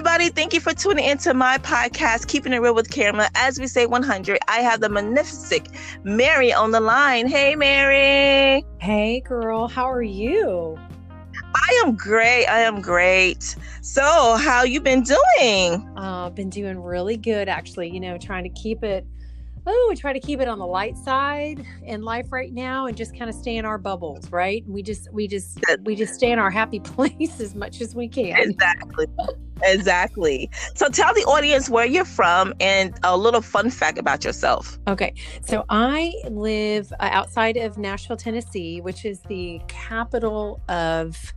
everybody. Thank you for tuning into my podcast, Keeping It Real with Caramel. As we say 100, I have the magnificent Mary on the line. Hey, Mary. Hey, girl. How are you? I am great. I am great. So, how you been doing? Uh, I've been doing really good, actually. You know, trying to keep it oh, we try to keep it on the light side in life right now and just kind of stay in our bubbles, right? We just we just we just stay in our happy place as much as we can. Exactly. Exactly. So tell the audience where you're from and a little fun fact about yourself. Okay. So I live uh, outside of Nashville, Tennessee, which is the capital of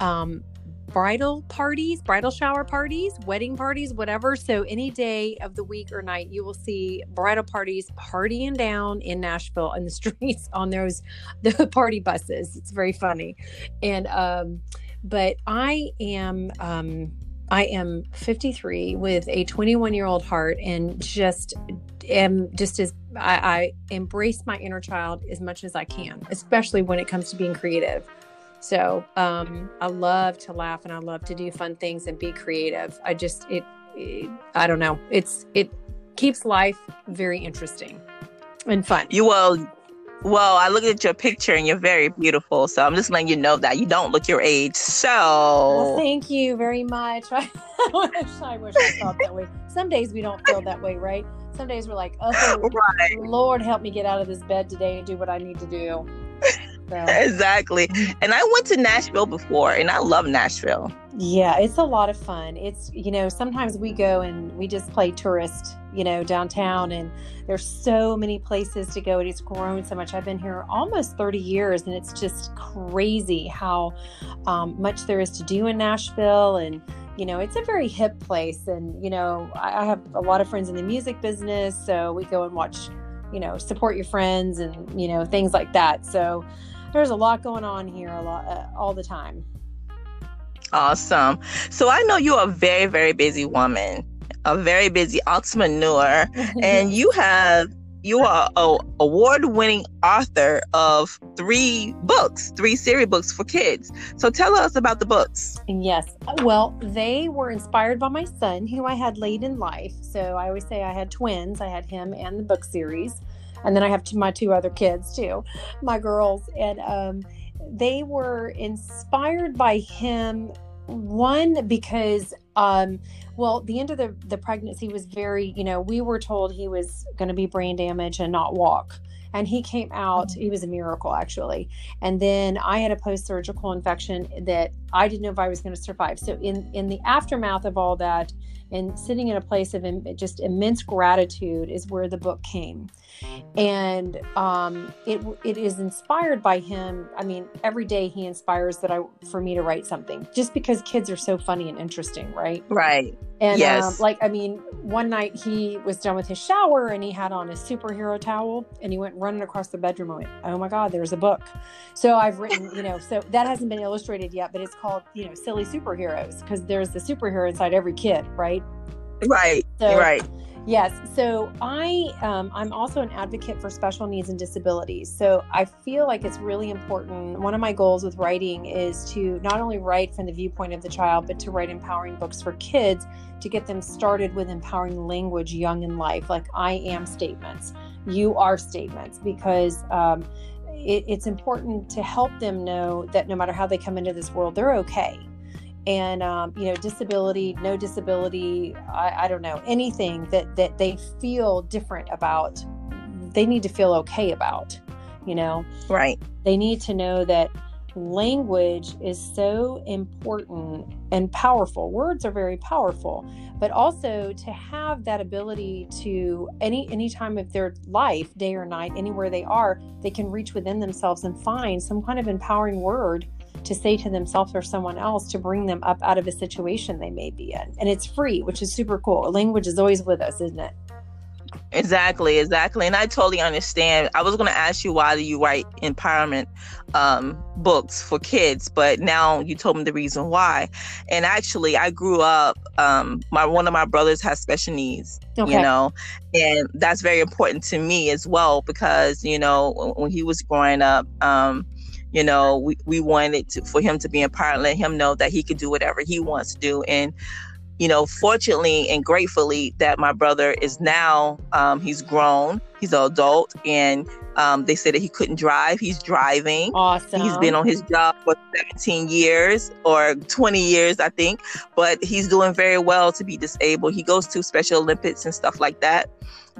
um, bridal parties, bridal shower parties, wedding parties, whatever. So any day of the week or night, you will see bridal parties partying down in Nashville in the streets on those the party buses. It's very funny. And um but I am um I am 53 with a 21 year old heart and just am just as I, I embrace my inner child as much as I can, especially when it comes to being creative. So um, I love to laugh and I love to do fun things and be creative. I just it, it I don't know. It's it keeps life very interesting and fun. You will. Well, I looked at your picture and you're very beautiful. So I'm just letting you know that you don't look your age. So well, thank you very much. I wish I wish I felt that way. Some days we don't feel that way, right? Some days we're like, oh right. Lord, help me get out of this bed today and do what I need to do. So. exactly. And I went to Nashville before and I love Nashville. Yeah, it's a lot of fun. It's, you know, sometimes we go and we just play tourist, you know, downtown and there's so many places to go and it's grown so much. I've been here almost 30 years and it's just crazy how um, much there is to do in Nashville and you know, it's a very hip place. And, you know, I, I have a lot of friends in the music business. So we go and watch, you know, support your friends and, you know, things like that. So, there's a lot going on here a lot uh, all the time. Awesome. So i know you're a very very busy woman a very busy entrepreneur and you have you are a award-winning author of three books three series books for kids. So tell us about the books. Yes. Well they were inspired by my son who i had late in life. So i always say i had twins. I had him and the book series and then I have two, my two other kids too, my girls, and um, they were inspired by him. One because, um, well, the end of the the pregnancy was very, you know, we were told he was going to be brain damaged and not walk. And he came out he was a miracle actually. And then i had a post-surgical infection that i didn't know if i was going to survive. So in in the aftermath of all that and sitting in a place of just immense gratitude is where the book came. And um, it it is inspired by him. I mean every day he inspires that i for me to write something just because kids are so funny and interesting right? Right and um, yes. um, like i mean one night he was done with his shower and he had on a superhero towel and he went running across the bedroom and went oh my god there's a book. So i've written you know so that hasn't been illustrated yet but it's called you know silly superheroes because there's the superhero inside every kid right? Right so, right Yes. So I um, I'm also an advocate for special needs and disabilities. So I feel like it's really important. One of my goals with writing is to not only write from the viewpoint of the child, but to write empowering books for kids to get them started with empowering language young in life, like I am statements, you are statements, because um, it, it's important to help them know that no matter how they come into this world, they're okay and um, you know disability no disability I, I, don't know anything that that they feel different about they need to feel okay about you know? Right. They need to know that language is so important and powerful. Words are very powerful but also to have that ability to any any time of their life day or night anywhere they are they can reach within themselves and find some kind of empowering word to say to themselves or someone else to bring them up out of a situation they may be in. And it's free, which is super cool. Language is always with us, isn't it? Exactly, exactly. And I totally understand. I was going to ask you why do you write empowerment um, books for kids, but now you told me the reason why. And actually, I grew up. Um, my one of my brothers has special needs, okay. you know, and that's very important to me as well because you know when he was growing up. Um, you know we, we wanted to, for him to be empowered let him know that he could do whatever he wants to do. And you know, fortunately and gratefully that my brother is now um, he's grown, he's an adult, and um, they said that he couldn't drive. He's driving. Awesome. He's been on his job for 17 years or 20 years, I think, but he's doing very well to be disabled. He goes to Special Olympics and stuff like that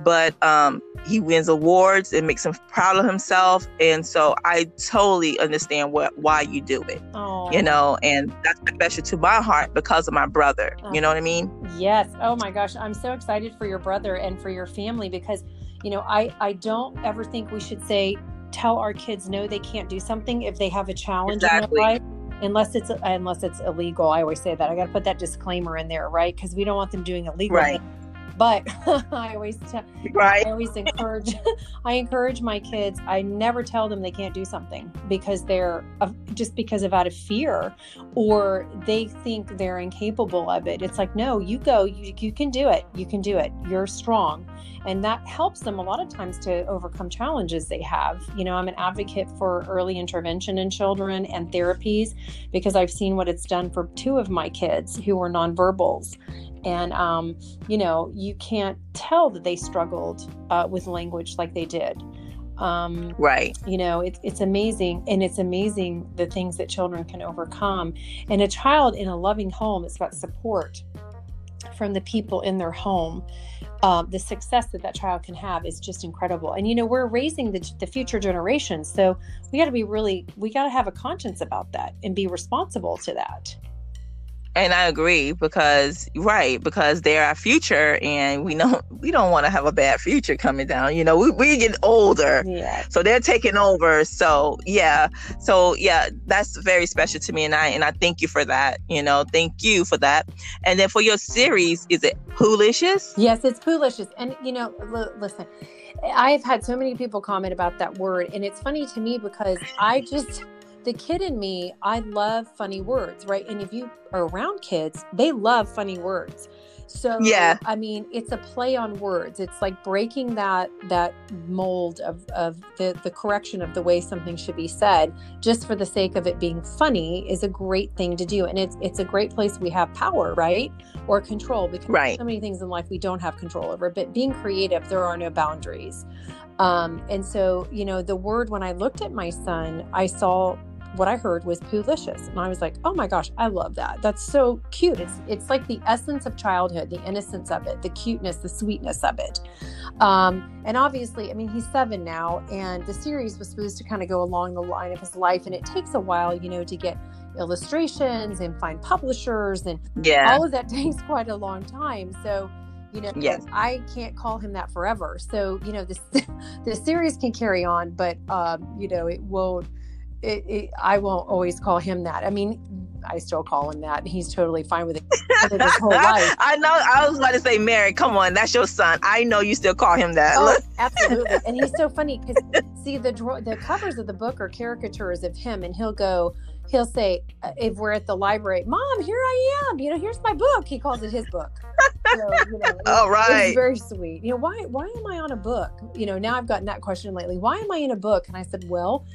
but um, he wins awards. It makes him proud of himself, and so I totally understand what why you do it. Oh. You know, and that's special to my heart because of my brother. Oh. You know what I mean? Yes. Oh my gosh, I'm so excited for your brother and for your family because, you know, I I don't ever think we should say tell our kids no they can't do something if they have a challenge exactly. in their life unless it's unless it's illegal i always say that i got to put that disclaimer in there right because we don't want them doing illegal right. things but I always tell, right. I always encourage I encourage my kids. I never tell them they can't do something because they're uh, just because of out of fear or they think they're incapable of it. It's like no, you go. You, you can do it. You can do it. You're strong, and that helps them a lot of times to overcome challenges they have. You know, I'm an advocate for early intervention in children and therapies because I've seen what it's done for two of my kids who were nonverbals and um, you know you can't tell that they struggled uh, with language like they did. Um, right. you know it, it's amazing and it's amazing the things that children can overcome. And a child in a loving home has got support from the people in their home. Um, the success that that child can have is just incredible. And you know we're raising the, the future generations so we got to be really we got to have a conscience about that and be responsible to that and I agree because right because they're our future, and we know we don't want to have a bad future coming down. You know, we we get older, yeah. So they're taking over. So yeah, so yeah, that's very special to me, and I and I thank you for that. You know, thank you for that. And then for your series, is it Poolicious? Yes, it's Poolicious, and you know, l- listen. I've had so many people comment about that word, and it's funny to me because I just the kid in me, I love funny words, right? And if you are around kids, they love funny words. So yeah, I mean, it's a play on words. It's like breaking that that mold of of the the correction of the way something should be said, just for the sake of it being funny, is a great thing to do. And it's it's a great place we have power, right, or control, because right. so many things in life we don't have control over. But being creative, there are no boundaries. Um, and so, you know, the word when I looked at my son, I saw what I heard was poolicious. And I was like, oh my gosh, I love that. That's so cute. It's it's like the essence of childhood, the innocence of it, the cuteness, the sweetness of it. Um, and obviously, I mean, he's seven now, and the series was supposed to kind of go along the line of his life, and it takes a while, you know, to get illustrations and find publishers and yeah. all of that takes quite a long time. So you know yes. i can't call him that forever so you know this the series can carry on but um you know it won't it, it, I won't always call him that. I mean, I still call him that. He's totally fine with it his whole life. I know. I was about to say, Mary, come on, that's your son. I know you still call him that. Oh, absolutely. And he's so funny because see the the covers of the book are caricatures of him, and he'll go. He'll say, uh, if we're at the library, Mom, here I am. You know, here's my book. He calls it his book. So, you know, oh, right. It's very sweet. You know, why why am I on a book? You know, now I've gotten that question lately. Why am I in a book? And I said, well,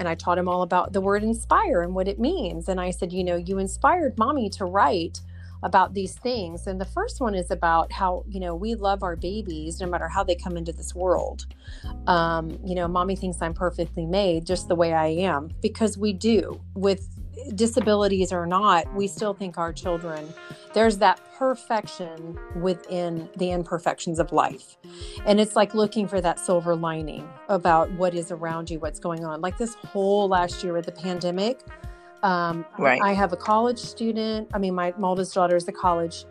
and I taught him all about the word inspire and what it means. And I said, you know, you inspired mommy to write about these things. And the first one is about how, you know, we love our babies no matter how they come into this world. Um, you know, mommy thinks I'm perfectly made just the way I am because we do with disabilities or not, we still think our children, there's that perfection within the imperfections of life. And it's like looking for that silver lining about what is around you, what's going on. Like this whole last year with the pandemic, um, right. I have a college student. I mean, my oldest daughter is a college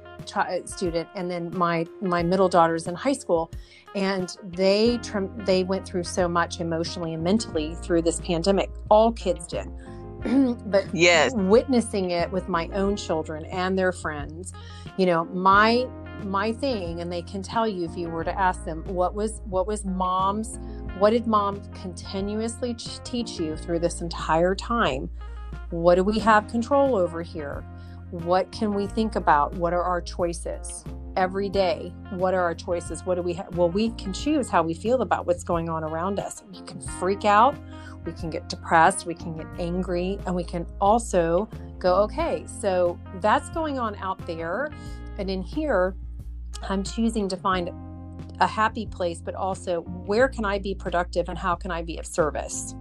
student, and then my my middle daughter is in high school, and they they went through so much emotionally and mentally through this pandemic. All kids did. but yes. witnessing it with my own children and their friends you know my my thing and they can tell you if you were to ask them what was what was mom's what did mom continuously teach you through this entire time? What do we have control over here? What can we think about? What are our choices? Every day what are our choices? What do we have well we can choose how we feel about what's going on around us. You can freak out we can get depressed, we can get angry, and we can also go, okay, so that's going on out there. And in here, I'm choosing to find a happy place, but also where can I be productive and how can I be of service?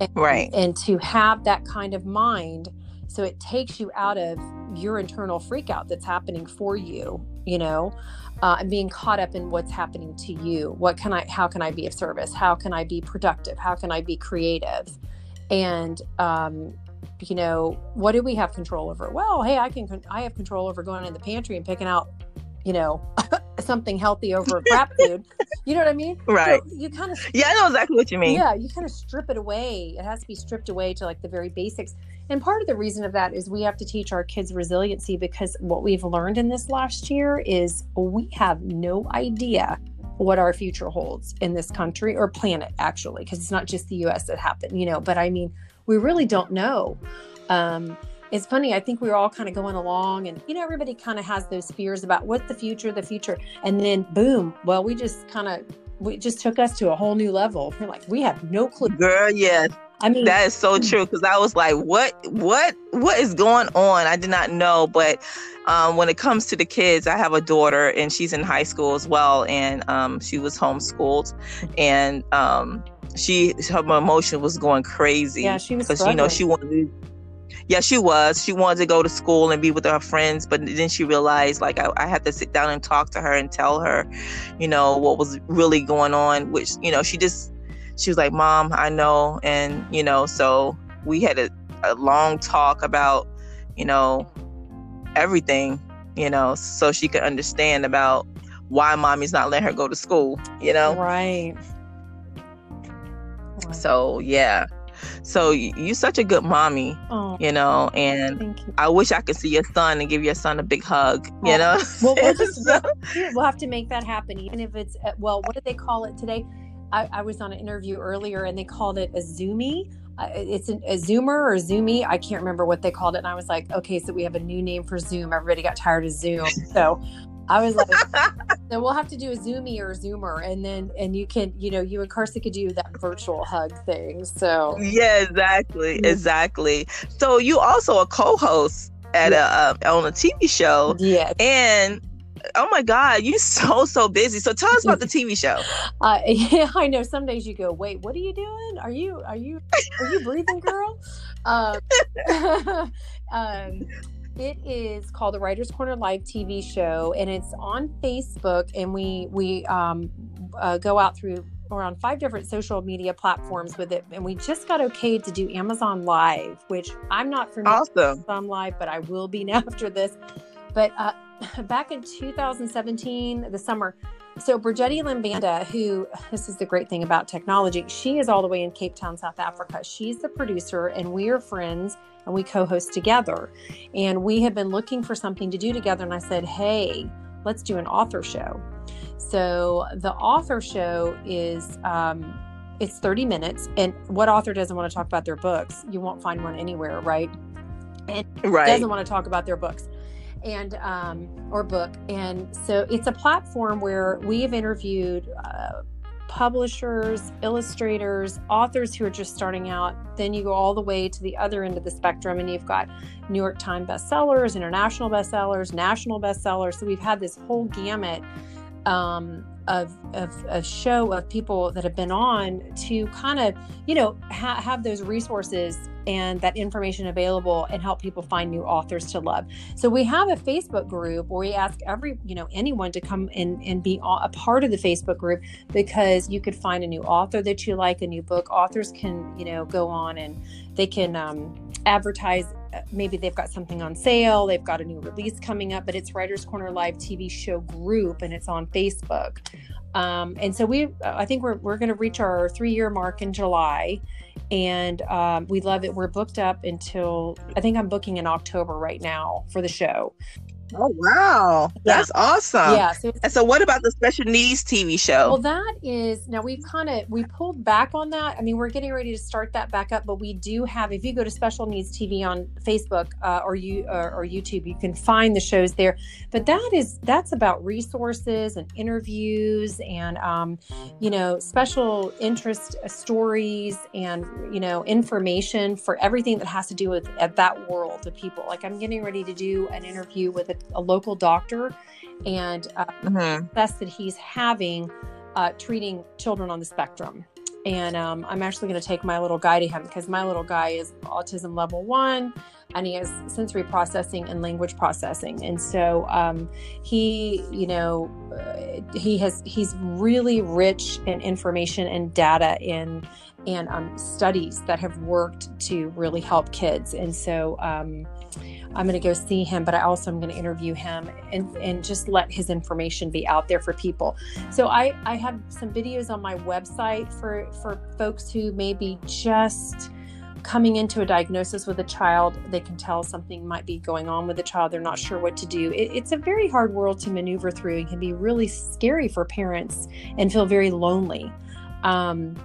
And, right. And to have that kind of mind, so it takes you out of your internal freak out that's happening for you, you know, uh, and being caught up in what's happening to you. What can I, how can I be of service? How can I be productive? How can I be creative? And, um, you know, what do we have control over? Well, hey, I can, I have control over going in the pantry and picking out, you know, something healthy over crap food. You know what I mean? Right. So you kind of, yeah, I know exactly what you mean. Yeah, you kind of strip it away. It has to be stripped away to like the very basics. And part of the reason of that is we have to teach our kids resiliency because what we've learned in this last year is we have no idea what our future holds in this country or planet, actually, because it's not just the US that happened, you know, but I mean, we really don't know. Um, it's funny, I think we were all kind of going along, and you know, everybody kind of has those fears about what the future, the future, and then boom, well, we just kind of, we just took us to a whole new level. We're like, we have no clue. Girl, yes. I mean, that is so true because I was like, what, what, what is going on? I did not know. But um, when it comes to the kids, I have a daughter and she's in high school as well. And um, she was homeschooled and um, she, her emotion was going crazy. Yeah, she was because, you know, she wanted to, yeah, she was. She wanted to go to school and be with her friends, but then she realized like I, I had to sit down and talk to her and tell her, you know, what was really going on, which, you know, she just, she was like, Mom, I know. And, you know, so we had a, a long talk about, you know, everything, you know, so she could understand about why mommy's not letting her go to school, you know? Right. right. So, yeah. So you're such a good mommy, oh, you know, and you. I wish I could see your son and give your son a big hug, you oh, know. Well, we'll, just, we'll, we'll have to make that happen, even if it's uh, well. What do they call it today? I, I, was on an interview earlier and they called it a Zoomie. Uh, it's an, a Zoomer or Zoomie. I can't remember what they called it. And I was like, okay, so we have a new name for Zoom. Everybody got tired of Zoom. So I was like, then we'll have to do a Zoomie or a Zoomer. And then, and you can, you know, you and Carson could do that virtual hug thing. So, yeah, exactly. Exactly. So you also a co host at yeah. a, uh, on a TV show. Yeah. And oh my god you so so busy so tell us about the tv show uh, yeah i know some days you go wait what are you doing are you are you are you breathing girl um, um, it is called the writers corner live tv show and it's on facebook and we we um, uh, go out through on five different social media platforms with it and we just got okay to do amazon live which i'm not familiar awesome. with amazon live but i will be now after this but uh, back in 2017, the summer, so Brigetti Lambanda, who this is the great thing about technology, she is all the way in Cape Town, South Africa. She's the producer, and we are friends and we co host together. And we have been looking for something to do together. And I said, hey, let's do an author show. So the author show is, um, it's 30 minutes. And what author doesn't want to talk about their books? You won't find one anywhere, right? And right. doesn't want to talk about their books and um, or book. And so it's a platform where we have interviewed uh, publishers, illustrators, authors who are just starting out. Then you go all the way to the other end of the spectrum, and you've got New York Times bestsellers, international bestsellers, national bestsellers. So we've had this whole gamut. Um, of, of a show of people that have been on to kind of you know ha- have those resources and that information available and help people find new authors to love. So we have a Facebook group where we ask every, you know, anyone to come and, and be a part of the Facebook group because you could find a new author that you like, a new book. Authors can, you know, go on and they can um, advertise. Maybe they've got something on sale, they've got a new release coming up, but it's Writers Corner Live TV show group and it's on Facebook. Um, and so we, I think we're, we're going to reach our three year mark in July and um, we love it. We're booked up until I think I'm booking in October right now for the show. Oh wow, that's awesome. Yeah. So and so, what about the special needs TV show? Well, that is now we've kind of we pulled back on that. I mean, we're getting ready to start that back up, but we do have. If you go to Special Needs TV on Facebook uh, or you or, or YouTube, you can find the shows there. But that is that's about resources and interviews and um, you know special interest stories and you know information for everything that has to do with at that world of people. Like I'm getting ready to do an interview with a a, local doctor and uh, mm-hmm. that he's having uh, treating children on the spectrum. And um, I'm actually going to take my little guy to him because my little guy is autism level one and he has sensory processing and language processing. And so um, he, you know, uh, he has, he's really rich in information and data in and um, studies that have worked to really help kids. And so, um, I'm going to go see him, but I also am going to interview him and, and just let his information be out there for people. So I, I have some videos on my website for, for folks who may be just coming into a diagnosis with a child. They can tell something might be going on with the child. They're not sure what to do. It, it's a very hard world to maneuver through and can be really scary for parents and feel very lonely. Um,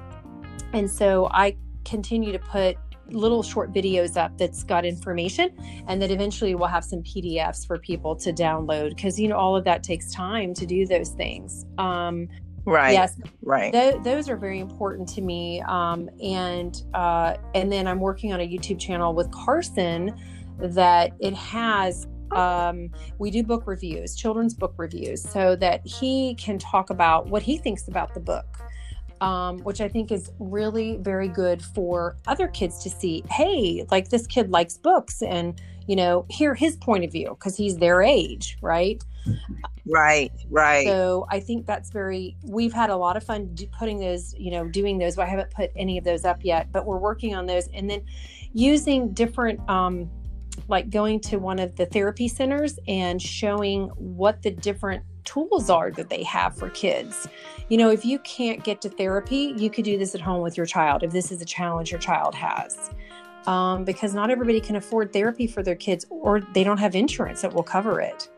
and so I continue to put little short videos up that's got information and that eventually we'll have some pdfs for people to download because you know all of that takes time to do those things. Um, right yes right. th- those are very important to me um, and uh, and then i'm working on a youtube channel with carson that it has um, we do book reviews children's book reviews so that he can talk about what he thinks about the book um, which I think is really very good for other kids to see. Hey, like this kid likes books, and you know, hear his point of view because he's their age, right? Right, right. So I think that's very. We've had a lot of fun putting those, you know, doing those. But I haven't put any of those up yet, but we're working on those, and then using different. Um, like going to one of the therapy centers and showing what the different tools are that they have for kids. You know, if you can't get to therapy, you could do this at home with your child if this is a challenge your child has. Um, because not everybody can afford therapy for their kids or they don't have insurance that will cover it.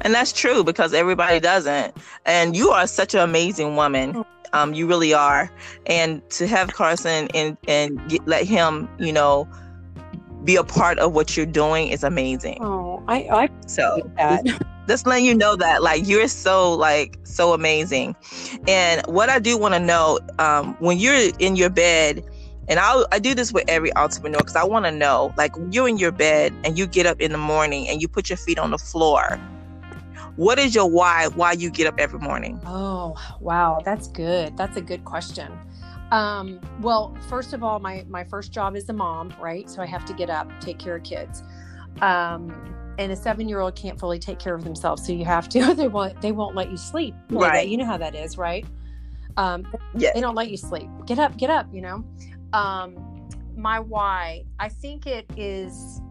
And that's true because everybody doesn't. And you are such an amazing woman. Oh. Um, you really are. And to have Carson and and get, let him, you know, be a part of what you're doing is amazing. Oh, I, I so just letting you know that like you're so like so amazing. And what i do want to know um, when you're in your bed and i i do this with every entrepreneur because i want to know like you're in your bed and you get up in the morning and you put your feet on the floor what is your why why you get up every morning? Oh wow that's good. That's a good question. Um, well first of all my my first job is a mom right? So i have to get up take care of kids. Um, and a seven year old can't fully take care of themselves so you have to they won't they won't let you sleep. Right. you know how that is right? Um yeah they don't let you sleep. Get up get up you know? Um my why i think it is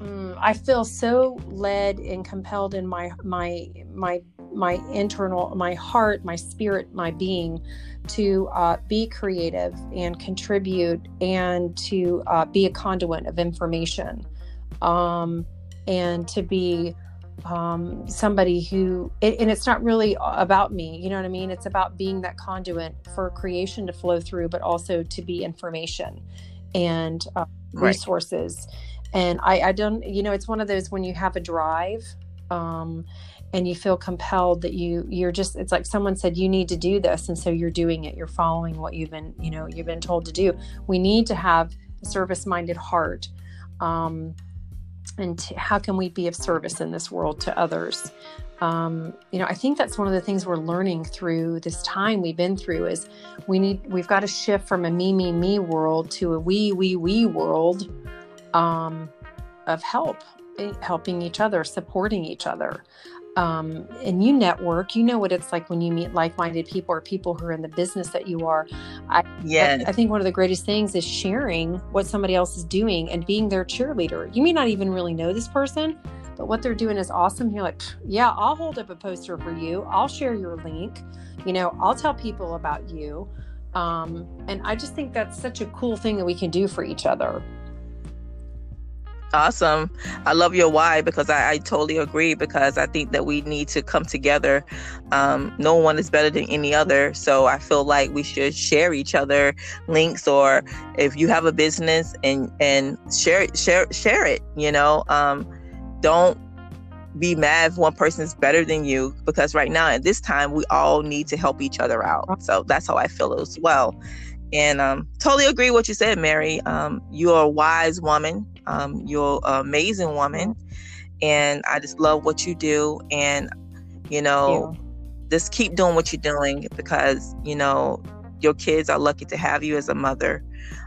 um, i feel so led and compelled in my my my my internal my heart my spirit my being to uh, be creative and contribute and to uh, be a conduit of information. Um, and to be um, somebody who, and it's not really about me, you know what I mean? It's about being that conduit for creation to flow through, but also to be information and uh, resources. Right. And I, I don't, you know, it's one of those when you have a drive, um, and you feel compelled that you you're just it's like someone said you need to do this and so you're doing it you're following what you've been you know you've been told to do we need to have a service minded heart um, and t- how can we be of service in this world to others? Um, you know i think that's one of the things we're learning through this time we've been through is we need we've got to shift from a me me me world to a we we we world um, of help eh, helping each other supporting each other um, and you network, you know what it's like when you meet like-minded people or people who are in the business that you are. I, yeah, I, I, think one of the greatest things is sharing what somebody else is doing and being their cheerleader. You may not even really know this person, but what they're doing is awesome. You're like, yeah, I'll hold up a poster for you. I'll share your link. You know, I'll tell people about you. Um, and I just think that's such a cool thing that we can do for each other. Awesome. I love your why because I, I, totally agree because I think that we need to come together. Um, no one is better than any other. So I feel like we should share each other links or if you have a business and and share it, share share it, you know. Um, don't be mad if one person is better than you because right now at this time we all need to help each other out. So that's how I feel as well. And um, totally agree what you said, Mary. Um, you're a wise woman. Um, you're an amazing woman, and I just love what you do. And you know, you. just keep doing what you're doing because you know your kids are lucky to have you as a mother,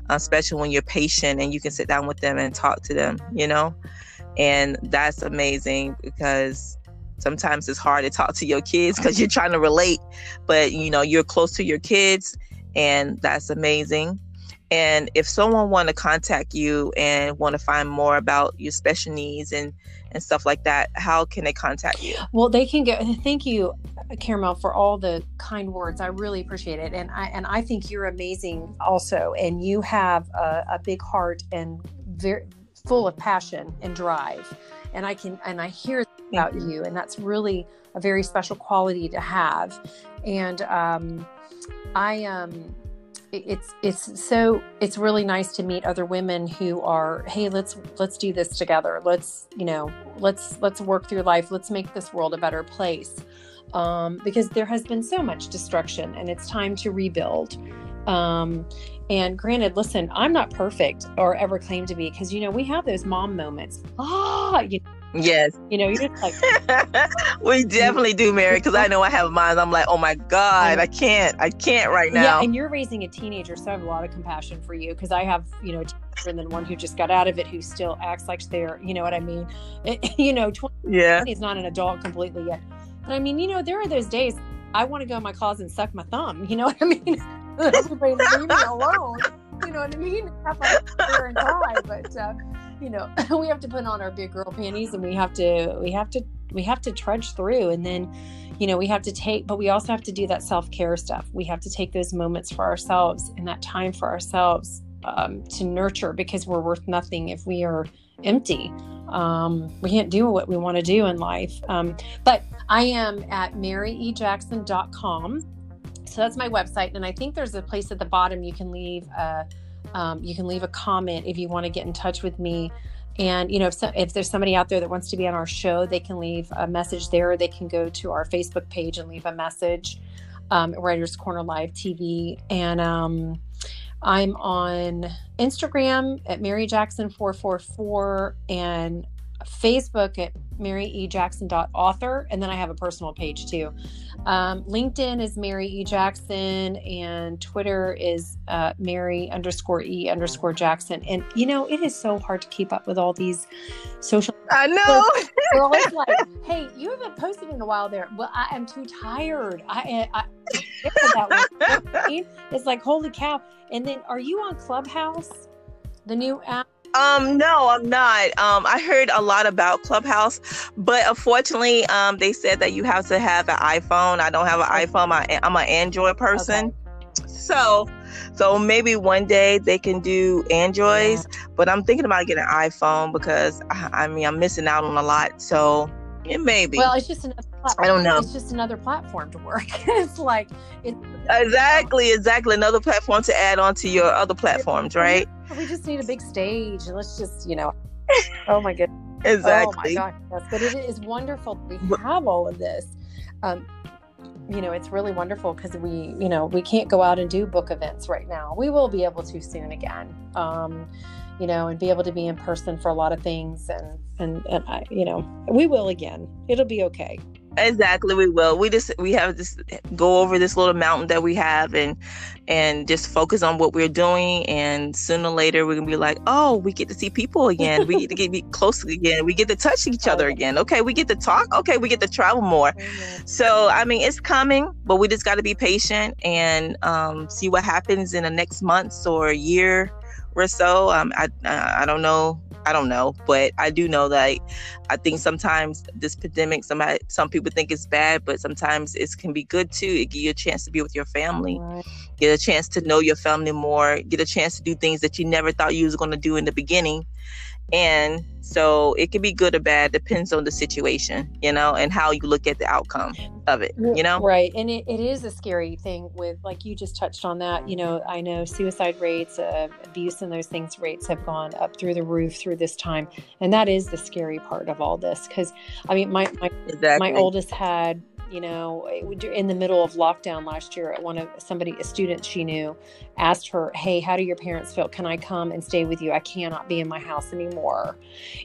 especially when you're patient and you can sit down with them and talk to them. You know, and that's amazing because sometimes it's hard to talk to your kids because you're trying to relate, but you know you're close to your kids and that's amazing. And if someone want to contact you and want to find more about your special needs and and stuff like that, how can they contact you? Well, they can go. Thank you, Caramel, for all the kind words. I really appreciate it, and I and I think you're amazing also. And you have a, a big heart and very full of passion and drive. And I can and I hear about you, and that's really a very special quality to have. And um, I um it's it's so it's really nice to meet other women who are hey let's let's do this together. Let's you know let's let's work through life. Let's make this world a better place. Um, because there has been so much destruction and it's time to rebuild. Um, and granted listen i'm not perfect or ever claim to be because you know we have those mom moments. Ah you know, Yes. You know, you're just like we definitely do, Mary, because I know I have mine. I'm like, oh my God, I can't, I can't right now. Yeah, and you're raising a teenager, so I have a lot of compassion for you because I have, you know, and then one who just got out of it who still acts like they're, you know what I mean? It, you know, 20 yeah. he's not an adult completely yet. But I mean, you know, there are those days I want to go in my closet and suck my thumb. You know what I mean? Everybody leave me alone. You know what I mean? Have my and cry, but. Uh, you know we have to put on our big girl panties and we have to we have to we have to trudge through. And then you know we have to take but we also have to do that self-care stuff. We have to take those moments for ourselves and that time for ourselves um, to nurture because we're worth nothing if we are empty. Um, we can't do what we want to do in life. Um, but i am at maryejackson.com so that's my website. And i think there's a place at the bottom you can leave a um, you can leave a comment if you want to get in touch with me. And you know, if, so, if there's somebody out there that wants to be on our show, they can leave a message there. They can go to our Facebook page and leave a message. Um, Writers Corner Live TV, and um, I'm on Instagram at Mary Jackson four four four and Facebook at Mary E. Jackson author, and then I have a personal page too. Um, LinkedIn is Mary E. Jackson, and Twitter is uh, Mary underscore E underscore Jackson. And you know, it is so hard to keep up with all these social. I know. We're always like, "Hey, you haven't posted in a while there." Well, I am too tired. I, I, I it's like, holy cow! And then, are you on Clubhouse, the new app? Um, no, I'm not. Um, I heard a lot about Clubhouse, but unfortunately, um, they said that you have to have an iPhone. I don't have an iPhone. I, am an Android person. Okay. So, so maybe one day they can do Androids, yeah. but I'm thinking about getting an iPhone because I, I mean I'm missing out on a lot. So it may be. Well, it's just another. I don't know. It's just another platform to work. it's like it's exactly, exactly another platform to add on to your other platforms, right? We just need a big stage. Let's just, you know. Oh my goodness. Exactly. Oh my gosh. Yes, but it is wonderful. We have all of this. Um, you know, it's really wonderful because we, you know, we can't go out and do book events right now. We will be able to soon again. Um, you know, and be able to be in person for a lot of things. And, and, and I, you know, we will again. It'll be okay. Exactly, we will. We just we have to go over this little mountain that we have, and and just focus on what we're doing. And sooner or later, we're gonna be like, oh, we get to see people again. we get to get be close again. We get to touch each other again. Okay, we get to talk. Okay, we get to travel more. So I mean, it's coming, but we just got to be patient and um, see what happens in the next months or a year or so. Um, I I don't know. I don't know, but I do know that I think sometimes this pandemic, somebody, some people think it's bad, but sometimes it can be good too. It give you a chance to be with your family, get a chance to know your family more, get a chance to do things that you never thought you was going to do in the beginning. And so it can be good or bad, depends on the situation, you know, and how you look at the outcome of it, you know? Right. And it, it is a scary thing with, like you just touched on that, you know, I know suicide rates, uh, abuse and those things rates have gone up through the roof through this time. And that is the scary part of all this. Cause I mean, my, my, exactly. my oldest had you know in the middle of lockdown last year one of somebody a student she knew asked her hey how do your parents feel? Can i come and stay with you? I cannot be in my house anymore.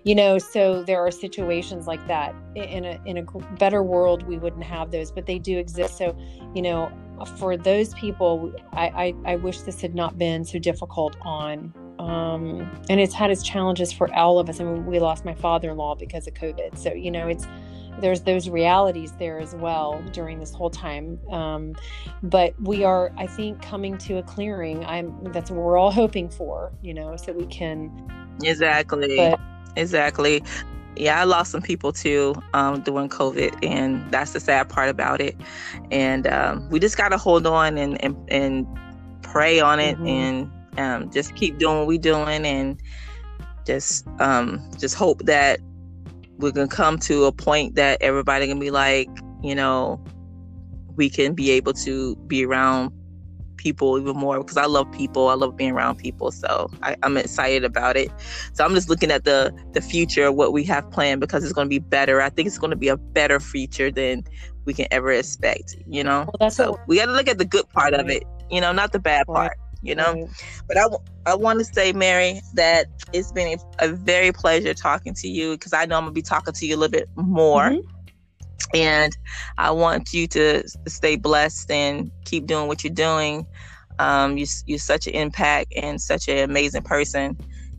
You know so there are situations like that. In a in a better world we wouldn't have those but they do exist. So you know for those people i i, I wish this had not been so difficult on um, and it's had its challenges for all of us. I mean, we lost my father-in-law because of COVID, so you know it's there's those realities there as well during this whole time. Um, but we are, I think, coming to a clearing. I'm that's what we're all hoping for, you know, so we can. Exactly. But, exactly. Yeah, I lost some people too um, during COVID, and that's the sad part about it. And um, we just got to hold on and, and, and pray on it, mm-hmm. and um, just keep doing what we're doing, and just um, just hope that we're gonna come to a point that everybody gonna be like, you know, we can be able to be around people even more because I love people. I love being around people. So I, am excited about it. So I'm just looking at the the future, what we have planned because it's gonna be better. I think it's gonna be a better future than we can ever expect, you know? Well, that's so we gotta look at the good part of it, you know, not the bad part you know right. but I, I want to say mary that it's been a, a very pleasure talking to you because i know i'm gonna be talking to you a little bit more mm-hmm. and i want you to stay blessed and keep doing what you're doing um, you, you're such an impact and such an amazing person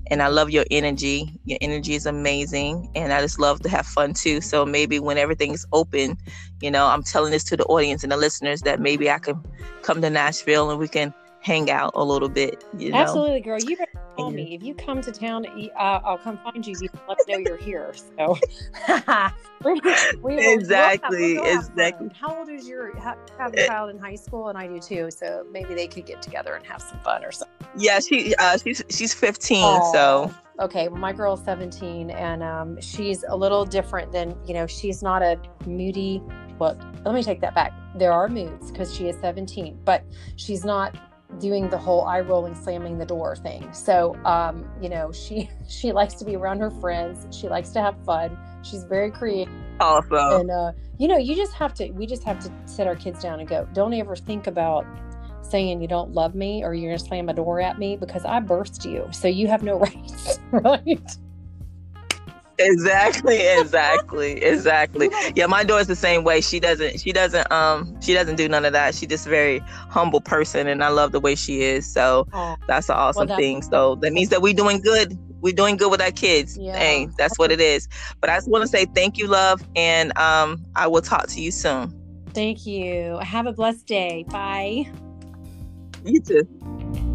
and I love your energy. Your energy is amazing, and I just love to have fun too. So maybe when everything's open, you know, I'm telling this to the audience and the listeners that maybe I can come to Nashville and we can hang out a little bit. You know? Absolutely, girl. You better call me if you come to town. Uh, I'll come find you. You let me know you're here. So we, we exactly, we'll exactly. How old is your have a child in high school, and I do too. So maybe they could get together and have some fun or something. Yeah, she uh, she's she's 15. Aww. So okay well my girl's 17 and um, she's a little different than you know she's not a moody well let me take that back there are moods because she is 17 but she's not doing the whole eye rolling slamming the door thing. So um, you know she she likes to be around her friends. She likes to have fun. She's very creative. Awesome. And uh, you know you just have to we just have to sit our kids down and go don't ever think about saying you don't love me or you're gonna slam a door at me because i birthed you. So you have no rights right exactly exactly exactly. Yeah my daughter's the same way. She doesn't she doesn't um she doesn't do none of that. She's just a very humble person and i love the way she is. So oh. that's an awesome well, thing. So that means that we're doing good. We're doing good with our kids. Yeah. hey that's what it is. But i just want to say thank you love and um i will talk to you soon. Thank you. Have a blessed day. Bye. You too